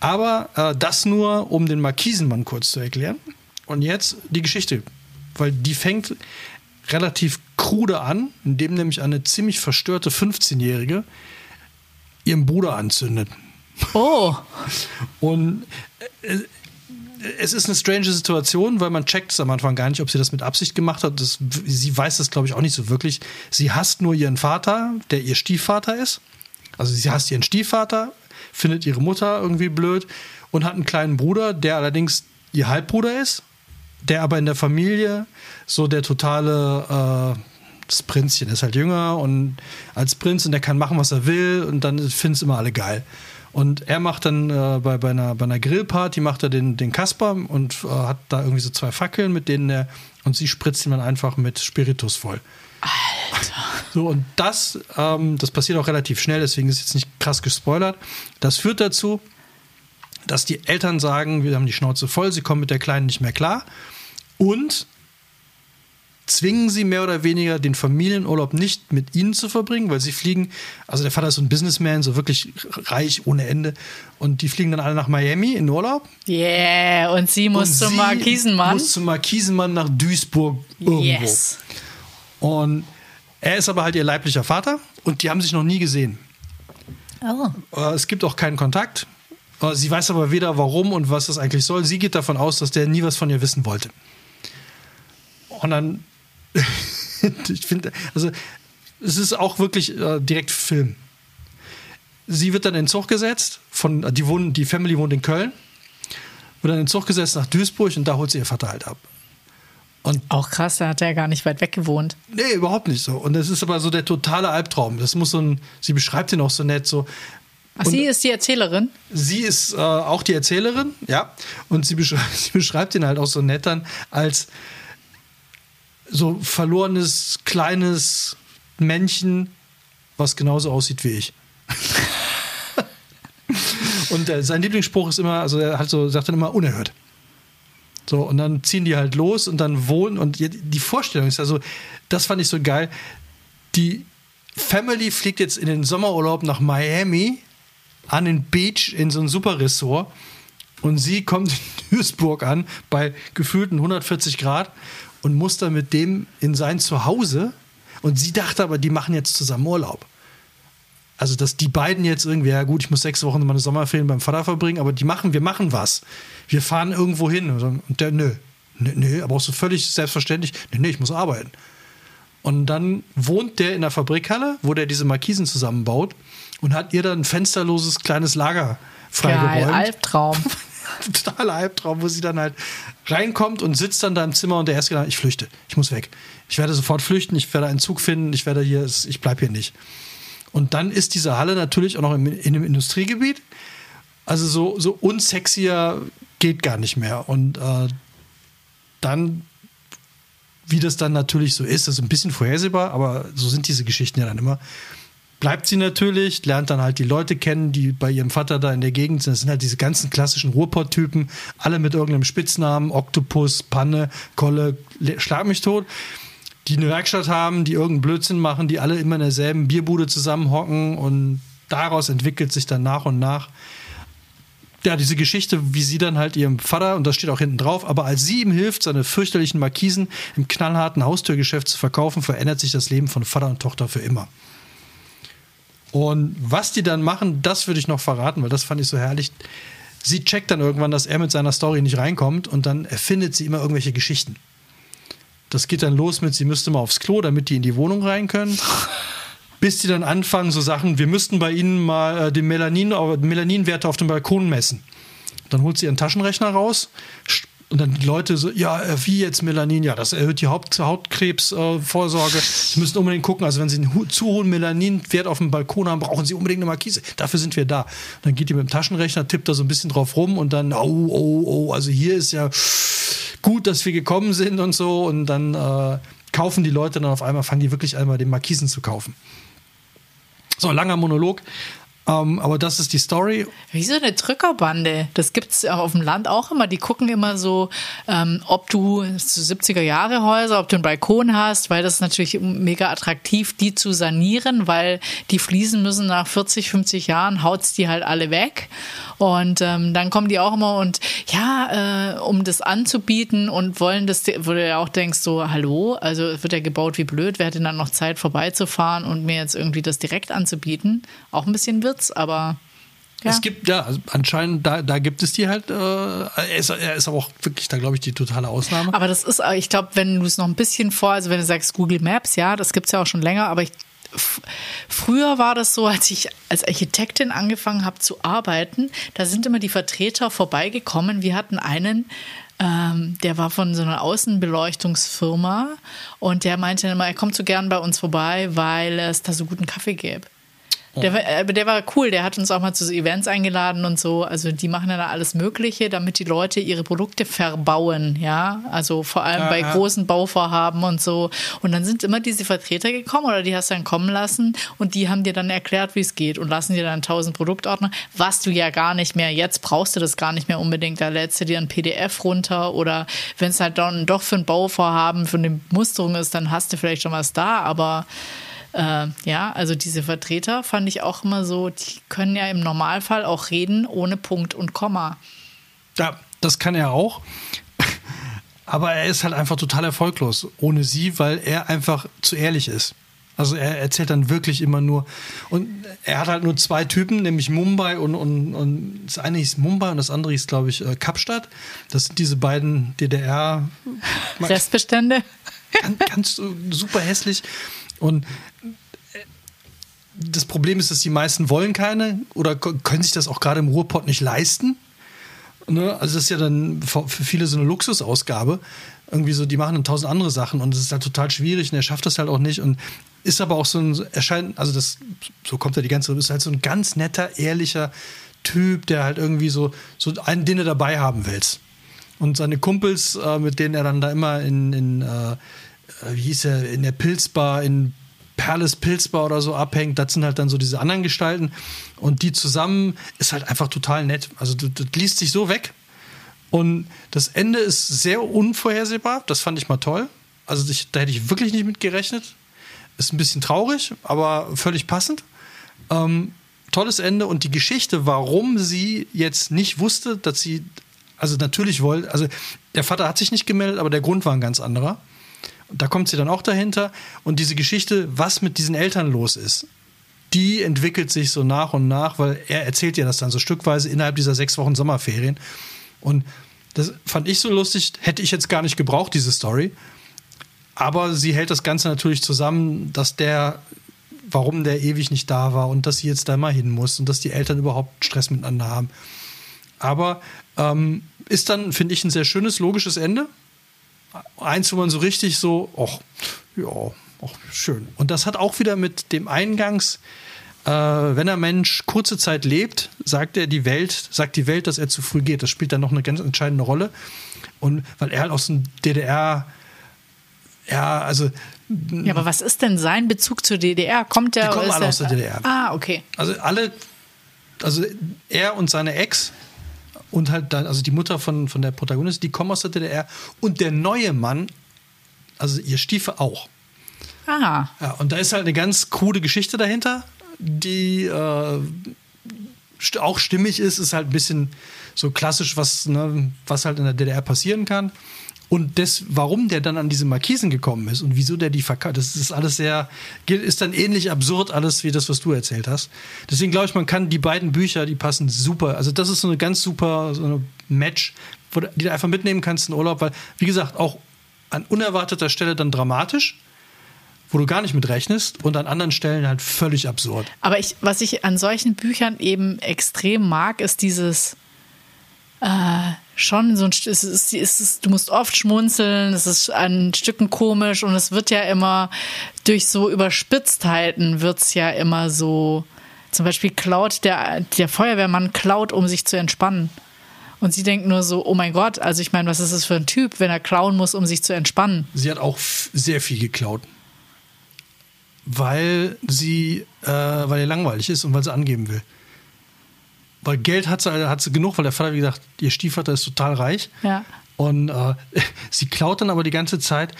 Aber äh, das nur, um den Markisenmann kurz zu erklären. Und jetzt die Geschichte, weil die fängt relativ krude an, indem nämlich eine ziemlich verstörte 15-Jährige ihren Bruder anzündet. Oh. Und äh, es ist eine strange Situation, weil man checkt es am Anfang gar nicht, ob sie das mit Absicht gemacht hat. Das, sie weiß das, glaube ich, auch nicht so wirklich. Sie hasst nur ihren Vater, der ihr Stiefvater ist. Also sie hasst ihren Stiefvater, findet ihre Mutter irgendwie blöd und hat einen kleinen Bruder, der allerdings ihr Halbbruder ist der aber in der Familie so der totale äh, das Prinzchen ist halt jünger und als Prinz und der kann machen, was er will und dann finden es immer alle geil. Und er macht dann äh, bei, bei, einer, bei einer Grillparty, macht er den, den Kasper und äh, hat da irgendwie so zwei Fackeln, mit denen er, und sie spritzt ihn dann einfach mit Spiritus voll. Alter. So, und das, ähm, das passiert auch relativ schnell, deswegen ist jetzt nicht krass gespoilert. Das führt dazu, dass die Eltern sagen, wir haben die Schnauze voll, sie kommen mit der Kleinen nicht mehr klar. Und zwingen sie mehr oder weniger den Familienurlaub nicht mit ihnen zu verbringen, weil sie fliegen, also der Vater ist so ein Businessman, so wirklich reich ohne Ende und die fliegen dann alle nach Miami in Urlaub. Yeah, und sie muss und zum sie Markisenmann. Muss zum Markisenmann nach Duisburg irgendwo. Yes. Und er ist aber halt ihr leiblicher Vater und die haben sich noch nie gesehen. Oh. Äh, Es gibt auch keinen Kontakt. Äh, Sie weiß aber weder warum und was das eigentlich soll. Sie geht davon aus, dass der nie was von ihr wissen wollte. Und dann, ich finde, also es ist auch wirklich äh, direkt Film. Sie wird dann in den Zug gesetzt, von, die, wohnen, die Family wohnt in Köln, wird dann in den Zug gesetzt nach Duisburg und da holt sie ihr Vater halt ab. Auch krass, da hat er gar nicht weit weg gewohnt. Nee, überhaupt nicht so. Und das ist aber so der totale Albtraum. Das muss so ein, sie beschreibt ihn auch so nett, so, Ach, Und- sie ist die Erzählerin? Sie ist äh, auch die Erzählerin, ja. Und sie beschreibt, sie beschreibt ihn halt auch so nett dann als so verlorenes, kleines Männchen, was genauso aussieht wie ich. und äh, sein Lieblingsspruch ist immer, also er hat so, sagt dann immer unerhört. So, und dann ziehen die halt los und dann wohnen und die- Vorstellung ist also, das fand ich so geil. Die Family fliegt jetzt in den Sommerurlaub nach Miami an den Beach in so ein super Ressort und sie kommt in Duisburg an bei gefühlten 140 Grad und muss dann mit dem in sein Zuhause und sie dachte aber, die machen jetzt zusammen Urlaub. Also, dass die beiden jetzt irgendwie, ja gut, ich muss sechs Wochen meine Sommerferien beim Vater verbringen, aber die machen, wir machen was. Wir fahren irgendwo hin. Und der, nö, nö, nö, aber auch so völlig selbstverständlich, nö, nö, ich muss arbeiten. Und dann wohnt der in der Fabrikhalle, wo der diese Markisen zusammenbaut und hat ihr dann ein fensterloses kleines Lager Geil, freigeräumt. Albtraum. Totaler Albtraum, wo sie dann halt reinkommt und sitzt dann da im Zimmer und der erste Gedanke, ich flüchte, ich muss weg. Ich werde sofort flüchten, ich werde einen Zug finden, ich werde hier, ich bleibe hier nicht. Und dann ist diese Halle natürlich auch noch im, in einem Industriegebiet. Also so, so unsexier geht gar nicht mehr. Und äh, dann, wie das dann natürlich so ist, ist ein bisschen vorhersehbar, aber so sind diese Geschichten ja dann immer. Bleibt sie natürlich, lernt dann halt die Leute kennen, die bei ihrem Vater da in der Gegend sind. Das sind halt diese ganzen klassischen Ruhrpott-Typen, alle mit irgendeinem Spitznamen, Oktopus, Panne, Kolle, Le- Schlag mich tot die eine Werkstatt haben, die irgendeinen Blödsinn machen, die alle immer in derselben Bierbude zusammenhocken und daraus entwickelt sich dann nach und nach ja, diese Geschichte, wie sie dann halt ihrem Vater, und das steht auch hinten drauf, aber als sie ihm hilft, seine fürchterlichen Markisen im knallharten Haustürgeschäft zu verkaufen, verändert sich das Leben von Vater und Tochter für immer. Und was die dann machen, das würde ich noch verraten, weil das fand ich so herrlich. Sie checkt dann irgendwann, dass er mit seiner Story nicht reinkommt und dann erfindet sie immer irgendwelche Geschichten. Das geht dann los mit, sie müsste mal aufs Klo, damit die in die Wohnung rein können. Bis die dann anfangen, so Sachen, wir müssten bei ihnen mal äh, den Melanin, äh, Melaninwerte auf dem Balkon messen. Dann holt sie ihren Taschenrechner raus und dann die Leute so, ja, äh, wie jetzt Melanin? Ja, das erhöht die Haupt Hautkrebsvorsorge. Äh. Sie müssen unbedingt gucken, also wenn Sie einen hu- zu hohen Melaninwert auf dem Balkon haben, brauchen Sie unbedingt eine Markise. Dafür sind wir da. Dann geht die mit dem Taschenrechner, tippt da so ein bisschen drauf rum und dann, oh, oh, oh, also hier ist ja gut, dass wir gekommen sind und so. Und dann äh, kaufen die Leute dann auf einmal, fangen die wirklich einmal den Markisen zu kaufen. So, langer Monolog. Ähm, aber das ist die Story. Wie so eine Drückerbande. Das gibt es auf dem Land auch immer. Die gucken immer so, ähm, ob du so 70er Jahre Häuser, ob du einen Balkon hast, weil das ist natürlich mega attraktiv, die zu sanieren, weil die Fliesen müssen nach 40, 50 Jahren, haut's die halt alle weg. Und ähm, dann kommen die auch immer und ja, äh, um das anzubieten und wollen das, wo du ja auch denkst, so, hallo, also es wird ja gebaut wie blöd, wer hat denn dann noch Zeit vorbeizufahren und mir jetzt irgendwie das direkt anzubieten? Auch ein bisschen Witz, aber ja. Es gibt, ja, also anscheinend, da, da gibt es die halt. Äh, er, ist, er ist aber auch wirklich, da glaube ich, die totale Ausnahme. Aber das ist, ich glaube, wenn du es noch ein bisschen vor, also wenn du sagst Google Maps, ja, das gibt's ja auch schon länger, aber ich, früher war das so, als ich als Architektin angefangen habe zu arbeiten, da sind immer die Vertreter vorbeigekommen. Wir hatten einen, ähm, der war von so einer Außenbeleuchtungsfirma und der meinte immer, er kommt so gern bei uns vorbei, weil es da so guten Kaffee gäbe. Der, war- äh, der war cool, der hat uns auch mal zu so Events eingeladen und so. Also die machen ja da alles Mögliche, damit die Leute ihre Produkte verbauen, ja. Also vor allem Ja, bei ja. großen Bauvorhaben und so. Und dann sind immer diese Vertreter gekommen oder die hast du dann kommen lassen und die haben dir dann erklärt, wie es geht und lassen dir dann tausend Produktordner, was du ja gar nicht mehr, jetzt brauchst du das gar nicht mehr unbedingt. Da lädst du dir ein PDF runter oder wenn es halt dann doch für ein Bauvorhaben, für eine Musterung ist, dann hast du vielleicht schon was da, aber äh, ja, also diese Vertreter fand ich auch immer so, die können ja im Normalfall auch reden ohne Punkt und Komma. Ja, das kann er auch. Aber er ist halt einfach total erfolglos ohne sie, weil er einfach zu ehrlich ist. Also er erzählt dann wirklich immer nur. Und er hat halt nur zwei Typen, nämlich Mumbai und, und, und das eine hieß Mumbai und das andere hieß, glaube ich, äh, Kapstadt. Das sind diese beiden DDR. Restbestände? ganz, ganz super hässlich. Und äh, das Problem ist, dass die meisten wollen keine oder können sich das auch gerade im Ruhrpott nicht leisten. Ne? Also das ist ja dann für viele so eine Luxusausgabe. Irgendwie so, die machen dann tausend andere Sachen und es ist halt total schwierig und er schafft das halt auch nicht und ist aber auch so ein, erscheint, also das, so kommt er die ganze, ist halt so ein ganz netter, ehrlicher Typ, der halt irgendwie so, so einen, den du dabei haben willst. Und seine Kumpels, äh, mit denen er dann da immer in, in äh, wie hieß er, in der Pilzbar, in Perles Pilzbar oder so abhängt, das sind halt dann so diese anderen Gestalten. Und die zusammen ist halt einfach total nett. Also das, das liest sich so weg. Und das Ende ist sehr unvorhersehbar. Das fand ich mal toll. Also ich, da hätte ich wirklich nicht mit gerechnet. Ist ein bisschen traurig, aber völlig passend. Ähm, tolles Ende und die Geschichte, warum sie jetzt nicht wusste, dass sie, also natürlich wollte, also der Vater hat sich nicht gemeldet, aber der Grund war ein ganz anderer. Da kommt sie dann auch dahinter. Und diese Geschichte, was mit diesen Eltern los ist, die entwickelt sich so nach und nach, weil er erzählt ja das dann so stückweise innerhalb dieser sechs Wochen Sommerferien. Und das fand ich so lustig, hätte ich jetzt gar nicht gebraucht, diese Story. Aber sie hält das Ganze natürlich zusammen, dass der, warum der ewig nicht da war und dass sie jetzt da mal hin muss und dass die Eltern überhaupt Stress miteinander haben. Aber ähm, ist dann, finde ich, ein sehr schönes, logisches Ende. Eins, wo man so richtig so, ach, ja, ach, schön. Und das hat auch wieder mit dem Eingangs, äh, wenn ein Mensch kurze Zeit lebt, sagt er die Welt, sagt die Welt, dass er zu früh geht. Das spielt dann noch eine ganz entscheidende Rolle. Und weil er halt aus dem DDR, ja, also Ja, aber was ist denn sein Bezug zur DDR? Kommt der Die kommen alle der- aus der DDR. Ah, okay. Also alle, also er und seine Ex und halt dann, also die Mutter von, von der Protagonistin, die kommen aus der DDR und der neue Mann, also ihr Stiefel auch. Ah, Ja, und da ist halt eine ganz krude Geschichte dahinter, die äh, auch stimmig ist, ist halt ein bisschen so klassisch, was, ne, was halt in der DDR passieren kann. Und das, warum der dann an diese Markisen gekommen ist und wieso der die verkauft, das ist alles sehr, ist dann ähnlich absurd alles wie das, was du erzählt hast. Deswegen glaube ich, man kann die beiden Bücher, die passen super. Also das ist so eine ganz super so eine Match, wo die du einfach mitnehmen kannst in Urlaub, weil, wie gesagt, auch an unerwarteter Stelle dann dramatisch, wo du gar nicht mit rechnest und an anderen Stellen halt völlig absurd. aber ich, was ich an solchen Büchern eben extrem mag, ist dieses äh, schon so ein es ist, es ist, du musst oft schmunzeln, es ist an Stücken komisch und es wird ja immer durch so Überspitztheiten wird's ja immer so zum Beispiel klaut der, der Feuerwehrmann klaut, um sich zu entspannen. Und sie denkt nur so, oh mein Gott, also ich meine, was ist das für ein Typ, wenn er klauen muss, um sich zu entspannen? Sie hat auch sehr viel geklaut. Weil sie, äh, weil ihr langweilig ist und weil sie angeben will. Weil Geld hat sie, hat sie genug, weil der Vater, wie gesagt, ihr Stiefvater ist total reich. Ja. Und äh, sie klaut dann aber die ganze Zeit,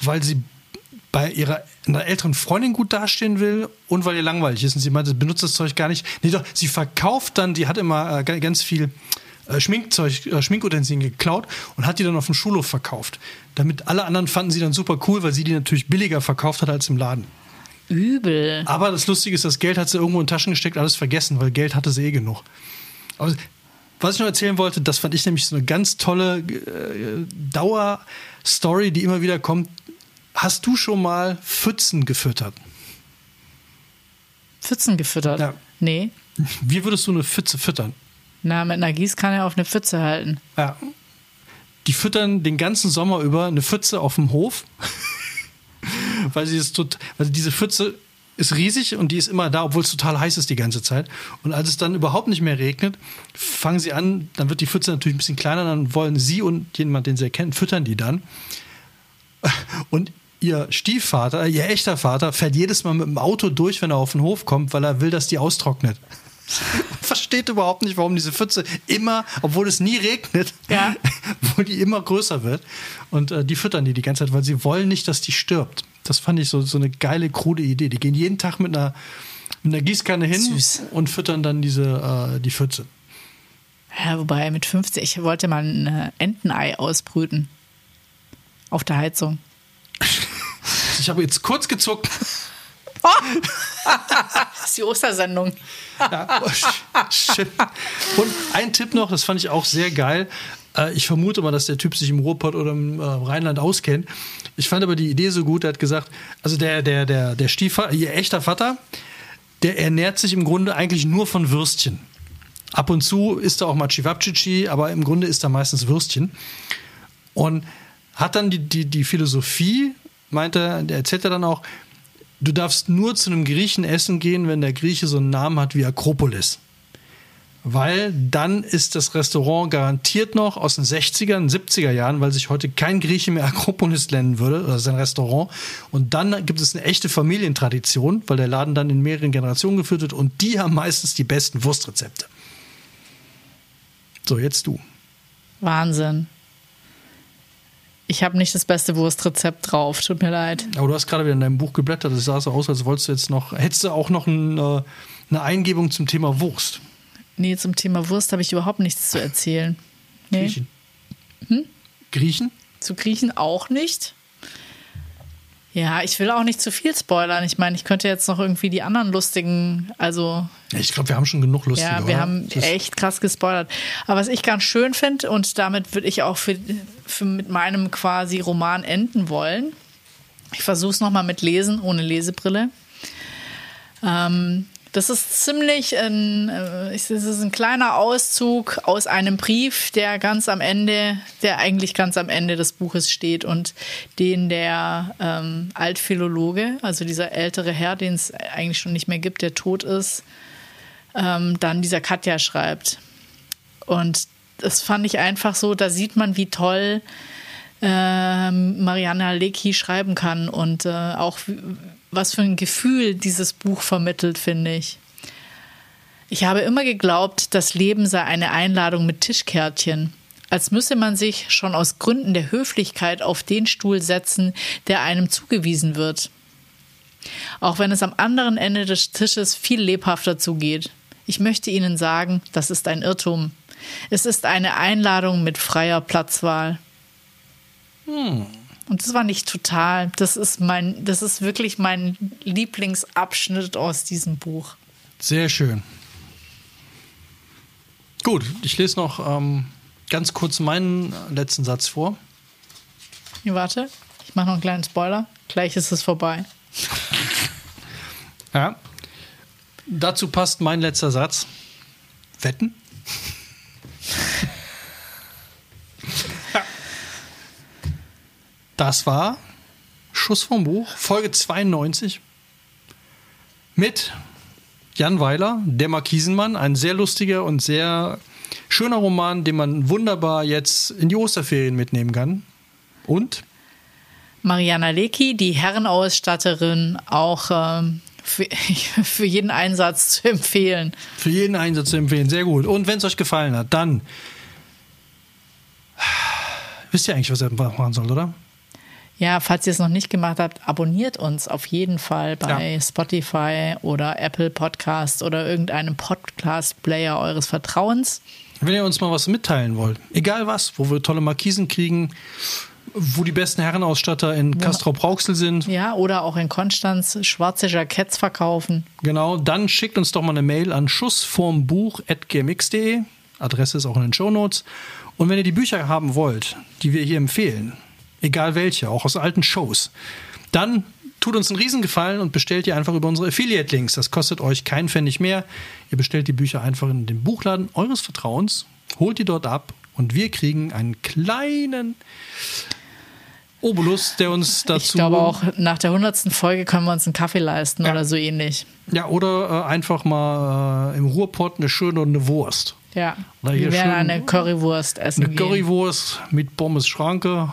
weil sie bei ihrer einer älteren Freundin gut dastehen will und weil ihr langweilig ist. Und sie meint, sie benutzt das Zeug gar nicht. Nee, doch, sie verkauft dann, die hat immer äh, ga- ganz viel äh, Schminkzeug, äh, Schminkutensilien geklaut und hat die dann auf dem Schulhof verkauft. Damit alle anderen fanden sie dann super cool, weil sie die natürlich billiger verkauft hat als im Laden. Übel. Aber das Lustige ist, das Geld hat sie irgendwo in Taschen gesteckt, alles vergessen, weil Geld hatte sie eh genug. Aber was ich noch erzählen wollte, das fand ich nämlich so eine ganz tolle äh, Dauerstory, die immer wieder kommt. Hast du schon mal Pfützen gefüttert? Pfützen gefüttert? Ja. Nee. Wie würdest du eine Pfütze füttern? Na, mit einer Gießkanne auf eine Pfütze halten. Ja. Die füttern den ganzen Sommer über eine Pfütze auf dem Hof, weil sie es tut, weil diese Pfütze ist riesig und die ist immer da, obwohl es total heiß ist die ganze Zeit. Und als es dann überhaupt nicht mehr regnet, fangen sie an, dann wird die Pfütze natürlich ein bisschen kleiner, dann wollen sie und jemand, den sie erkennen, füttern die dann. Und ihr Stiefvater, ihr echter Vater, fährt jedes Mal mit dem Auto durch, wenn er auf den Hof kommt, weil er will, dass die austrocknet. Versteht überhaupt nicht, warum diese Pfütze immer, obwohl es nie regnet, Ja. wo die immer größer wird. Und äh, die füttern die die ganze Zeit, weil sie wollen nicht, dass die stirbt. Das fand ich so, so eine geile, krude Idee. Die gehen jeden Tag mit einer, mit einer Gießkanne hin Süß. und füttern dann diese, äh, die Pfütze. Ja, wobei mit 50, ich wollte mal ein äh, Entenei ausbrüten. Auf der Heizung. Ich habe jetzt kurz gezuckt. Das ist die Ostersendung. Ja, shit. Und ein Tipp noch, das fand ich auch sehr geil. Äh, Ich vermute mal, dass der Typ sich im Ruhrpott oder im äh, Rheinland auskennt. Ich fand aber die Idee so gut, er hat gesagt, also der, der, der, der Stiefvater, ihr echter Vater, der ernährt sich im Grunde eigentlich nur von Würstchen. Ab und zu isst er auch mal Chivapchichi, aber im Grunde isst er meistens Würstchen. Und hat dann die, die, die Philosophie, meint er, erzählt er dann auch, du darfst nur zu einem Griechen essen gehen, wenn der Grieche so einen Namen hat wie Akropolis. Weil dann ist das Restaurant garantiert noch aus den 60er, 70er Jahren, weil sich heute kein Grieche mehr Akropolis nennen würde, oder sein Restaurant. Und dann gibt es eine echte Familientradition, weil der Laden dann in mehreren Generationen geführt wird und die haben meistens die besten Wurstrezepte. So, jetzt du. Wahnsinn. Ich habe nicht das beste Wurstrezept drauf, tut mir leid. Aber du hast gerade wieder in deinem Buch geblättert, es sah so aus, als wolltest du jetzt noch, hättest du auch noch ein, äh, eine Eingebung zum Thema Wurst. Nee, zum Thema Wurst habe ich überhaupt nichts zu erzählen. Nee, Griechen. Griechen? zu Griechen auch nicht. Ja, ich will auch nicht zu viel spoilern. Ich meine, ich könnte jetzt noch irgendwie die anderen lustigen, also Ich glaube, wir haben schon genug lustige. Ja, wir oder? haben Das echt krass gespoilert. Aber was ich ganz schön finde, und damit würde ich auch für, für mit meinem quasi Roman enden wollen. Ich versuche es nochmal mit Lesen, ohne Lesebrille. Ähm, das ist ziemlich ein, äh, es ist ein kleiner Auszug aus einem Brief, der ganz am Ende, der eigentlich ganz am Ende des Buches steht und den der ähm, Altphilologe, also dieser ältere Herr, den es eigentlich schon nicht mehr gibt, der tot ist, ähm, dann dieser Katja schreibt. Und das fand ich einfach so, da sieht man, wie toll ähm, Mariana Lecki schreiben kann und äh, auch was für ein Gefühl dieses Buch vermittelt, finde ich. Ich habe immer geglaubt, das Leben sei eine Einladung mit Tischkärtchen. Als müsse man sich schon aus Gründen der Höflichkeit auf den Stuhl setzen, der einem zugewiesen wird. Auch wenn es am anderen Ende des Tisches viel lebhafter zugeht. Ich möchte Ihnen sagen, das ist ein Irrtum. Es ist eine Einladung mit freier Platzwahl. Und das war nicht total. Das ist mein, das ist wirklich mein Lieblingsabschnitt aus diesem Buch. Sehr schön. Gut, ich lese noch ähm, ganz kurz meinen letzten Satz vor. Hier, warte. Ich mache noch einen kleinen Spoiler. Gleich ist es vorbei. Ja. Dazu passt mein letzter Satz. Wetten? Das war Schuss vom Buch, Folge 92 mit Jan Weiler, der Markisenmann, ein sehr lustiger und sehr schöner Roman, den man wunderbar jetzt in die Osterferien mitnehmen kann. Und Mariana Lecki, die Herrenausstatterin, auch ähm, für, für jeden Einsatz zu empfehlen. Für jeden Einsatz zu empfehlen. Sehr gut. Und wenn es euch gefallen hat, dann wisst ihr eigentlich, was ihr machen sollt, oder? Ja, falls ihr es noch nicht gemacht habt, abonniert uns auf jeden Fall bei Ja. Spotify oder Apple Podcast oder irgendeinem Podcast-Player eures Vertrauens. Wenn ihr uns mal was mitteilen wollt, egal was, wo wir tolle Markisen kriegen, wo die besten Herrenausstatter in Castrop-Rauxel sind, Ja, oder auch in Konstanz schwarze Jacketts verkaufen. genau, dann schickt uns doch mal eine Mail an schussvormbuch.gmx.de. Adresse ist auch in den Shownotes. Und wenn ihr die Bücher haben wollt, die wir hier empfehlen, egal welche, auch aus alten Shows, dann tut uns einen Riesengefallen und bestellt ihr einfach über unsere Affiliate-Links. Das kostet euch keinen Pfennig mehr. Ihr bestellt die Bücher einfach in den Buchladen eures Vertrauens, holt die dort ab und wir kriegen einen kleinen Obolus, der uns dazu. Ich glaube auch, nach der hundertsten Folge können wir uns einen Kaffee leisten ja. oder so ähnlich. Ja, oder äh, einfach mal äh, im Ruhrpott eine schöne eine Wurst. Ja, wir werden eine Currywurst essen. Eine gehen. Currywurst mit Pommes Schranke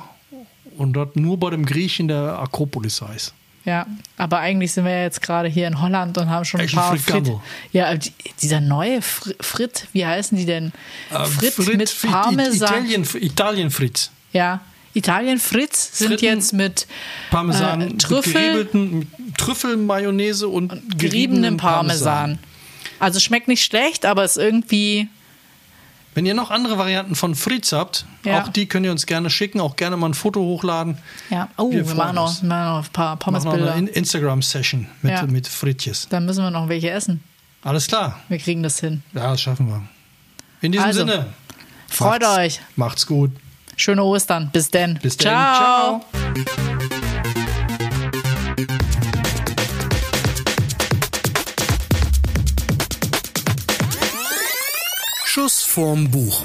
und das nur bei dem Griechen der Akropolis heißt. Ja, aber eigentlich sind wir ja jetzt gerade hier in Holland und haben schon ein paar Frit. Ja, dieser neue Frit, wie heißen die denn? Äh, Frit, Frit mit Frit, Parmesan. Italien, Italien Fritz. Ja, Italien Fritz sind Fritten, jetzt mit Parmesan, äh, Trüffel, Trüffelmayonnaise und, und geriebenem Parmesan. Parmesan. Also schmeckt nicht schlecht, aber ist irgendwie wenn ihr noch andere Varianten von Fritz habt, ja. auch die könnt ihr uns gerne schicken, auch gerne mal ein Foto hochladen. Ja, oh, wir, wir machen, noch, noch ein paar Pommesbilder. Eine Instagram-Session mit, ja. mit Frittjes. Dann müssen wir noch welche essen. Alles klar. Wir kriegen das hin. Ja, das schaffen wir. In diesem also, Sinne. Freut macht's, euch. Macht's gut. Schöne Ostern. Bis denn. Bis denn. Ciao. Ciao. Schuss vorm Buch.